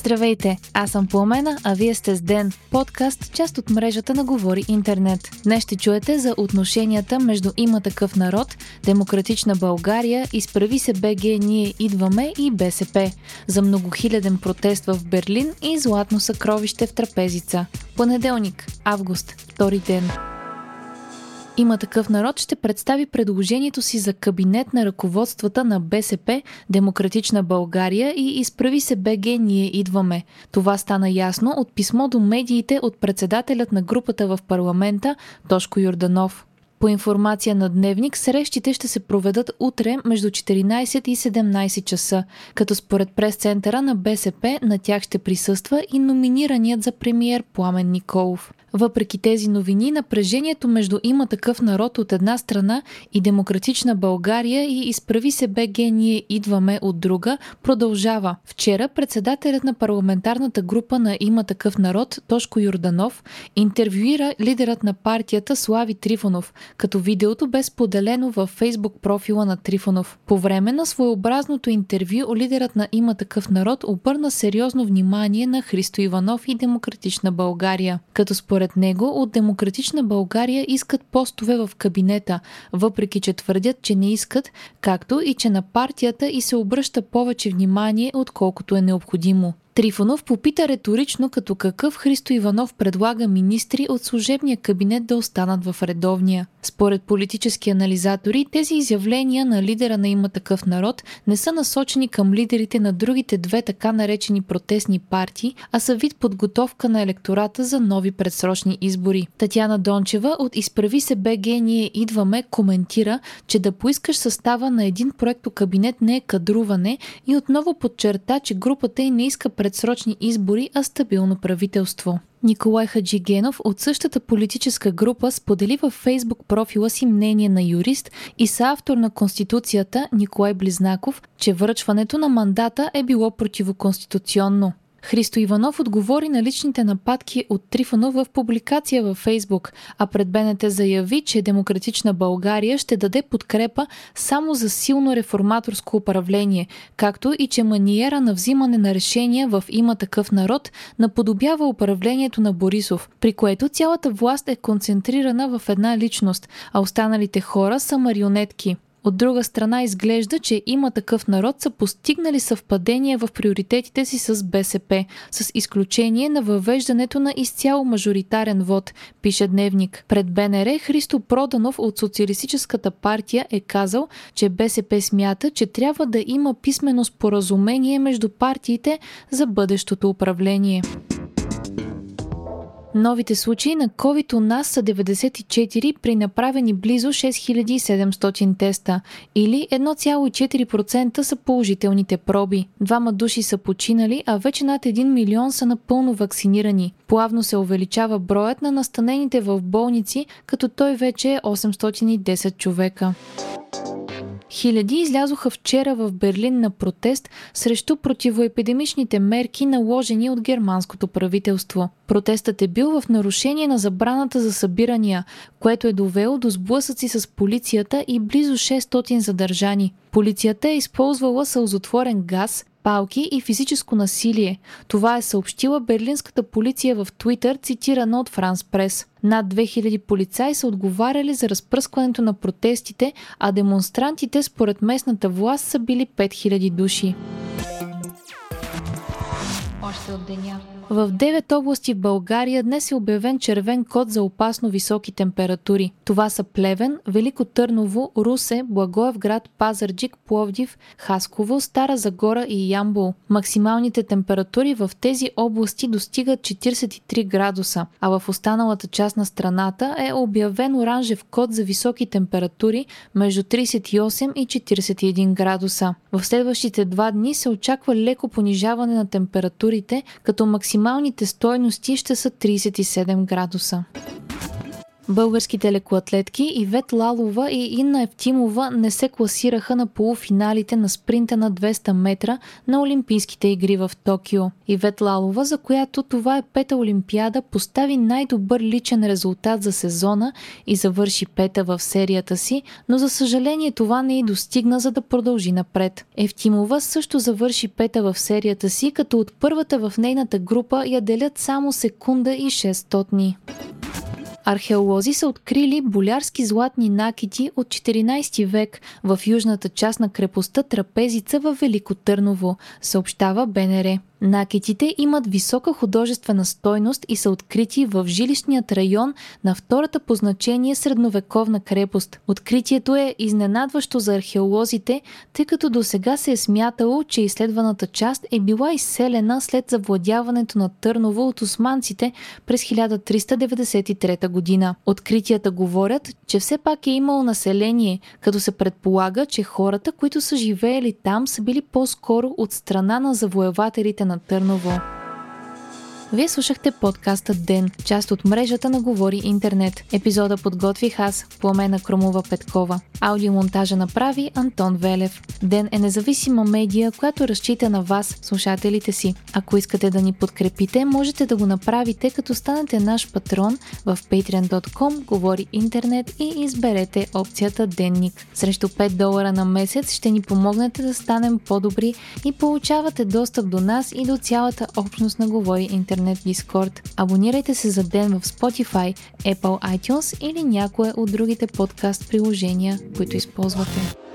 Здравейте, аз съм Пламена, а вие сте с Ден, подкаст, част от мрежата на Говори Интернет. Днес ще чуете за отношенията между Има такъв народ, Демократична България, Изправи се БГ, Ние идваме и БСП, за многохиляден протест в Берлин и златно съкровище в трапезица. Понеделник, август, втори ден. Има такъв народ ще представи предложението си за кабинет на ръководствата на БСП, Демократична България и Изправи се БГ Ние идваме. Това стана ясно от писмо до медиите от председателят на групата в парламента Тошко Юрданов. По информация на Дневник, срещите ще се проведат утре между 14 и 17 часа, като според прес-центъра на БСП на тях ще присъства и номинираният за премиер Пламен Николов. Въпреки тези новини, напрежението между има такъв народ от една страна и демократична България и изправи се БГ ние идваме от друга продължава. Вчера председателят на парламентарната група на има такъв народ Тошко Юрданов интервюира лидерът на партията Слави Трифонов, като видеото бе споделено във фейсбук профила на Трифонов. По време на своеобразното интервю лидерът на има такъв народ обърна сериозно внимание на Христо Иванов и демократична България, като според според него от Демократична България искат постове в кабинета, въпреки че твърдят, че не искат, както и че на партията и се обръща повече внимание, отколкото е необходимо. Трифонов попита риторично като какъв Христо Иванов предлага министри от служебния кабинет да останат в редовния. Според политически анализатори, тези изявления на лидера на има такъв народ не са насочени към лидерите на другите две така наречени протестни партии, а са вид подготовка на електората за нови предсрочни избори. Татяна Дончева от Изправи се БГ ние идваме коментира, че да поискаш състава на един проекто кабинет не е кадруване и отново подчерта, че групата й не иска предсрочни избори, а стабилно правителство. Николай Хаджигенов от същата политическа група сподели във фейсбук профила си мнение на юрист и съавтор на Конституцията Николай Близнаков, че връчването на мандата е било противоконституционно. Христо Иванов отговори на личните нападки от Трифонов в публикация във Фейсбук, а пред БНТ заяви, че Демократична България ще даде подкрепа само за силно реформаторско управление, както и че маниера на взимане на решения в има такъв народ наподобява управлението на Борисов, при което цялата власт е концентрирана в една личност, а останалите хора са марионетки. От друга страна изглежда, че има такъв народ са постигнали съвпадение в приоритетите си с БСП, с изключение на въвеждането на изцяло мажоритарен вод, пише Дневник. Пред БНР Христо Проданов от Социалистическата партия е казал, че БСП смята, че трябва да има писмено споразумение между партиите за бъдещото управление. Новите случаи на COVID у нас са 94 при направени близо 6700 теста или 1,4% са положителните проби. Двама души са починали, а вече над 1 милион са напълно вакцинирани. Плавно се увеличава броят на настанените в болници, като той вече е 810 човека. Хиляди излязоха вчера в Берлин на протест срещу противоепидемичните мерки, наложени от германското правителство. Протестът е бил в нарушение на забраната за събирания, което е довело до сблъсъци с полицията и близо 600 задържани. Полицията е използвала сълзотворен газ, палки и физическо насилие. Това е съобщила берлинската полиция в Твитър, цитирана от Франс Прес. Над 2000 полицаи са отговаряли за разпръскването на протестите, а демонстрантите според местната власт са били 5000 души. Още от деня. В 9 области в България днес е обявен червен код за опасно високи температури. Това са Плевен, Велико Търново, Русе, Благоевград, Пазарджик, Пловдив, Хасково, Стара Загора и Ямбол. Максималните температури в тези области достигат 43 градуса, а в останалата част на страната е обявен оранжев код за високи температури между 38 и 41 градуса. В следващите два дни се очаква леко понижаване на температурите, като максималните стойности ще са 37 градуса. Българските лекоатлетки Ивет Лалова и Инна Евтимова не се класираха на полуфиналите на спринта на 200 метра на Олимпийските игри в Токио. Ивет Лалова, за която това е пета Олимпиада, постави най-добър личен резултат за сезона и завърши пета в серията си, но за съжаление това не й достигна за да продължи напред. Евтимова също завърши пета в серията си, като от първата в нейната група я делят само секунда и 600. Археолози са открили болярски златни накити от 14 век в южната част на крепостта Трапезица в Велико Търново, съобщава БНР. Накитите имат висока художествена стойност и са открити в жилищният район на втората по значение средновековна крепост. Откритието е изненадващо за археолозите, тъй като до сега се е смятало, че изследваната част е била изселена след завладяването на Търново от османците през 1393 година. Откритията говорят, че все пак е имало население, като се предполага, че хората, които са живеели там, са били по-скоро от страна на завоевателите на Търново. Вие слушахте подкаста Ден, част от мрежата на Говори Интернет. Епизода подготвих аз, Пламена Кромова Петкова. Аудиомонтажа направи Антон Велев. Ден е независима медия, която разчита на вас, слушателите си. Ако искате да ни подкрепите, можете да го направите, като станете наш патрон в patreon.com, говори интернет и изберете опцията Денник. Срещу 5 долара на месец ще ни помогнете да станем по-добри и получавате достъп до нас и до цялата общност на Говори интернет интернет Discord. Абонирайте се за ден в Spotify, Apple iTunes или някое от другите подкаст приложения, които използвате.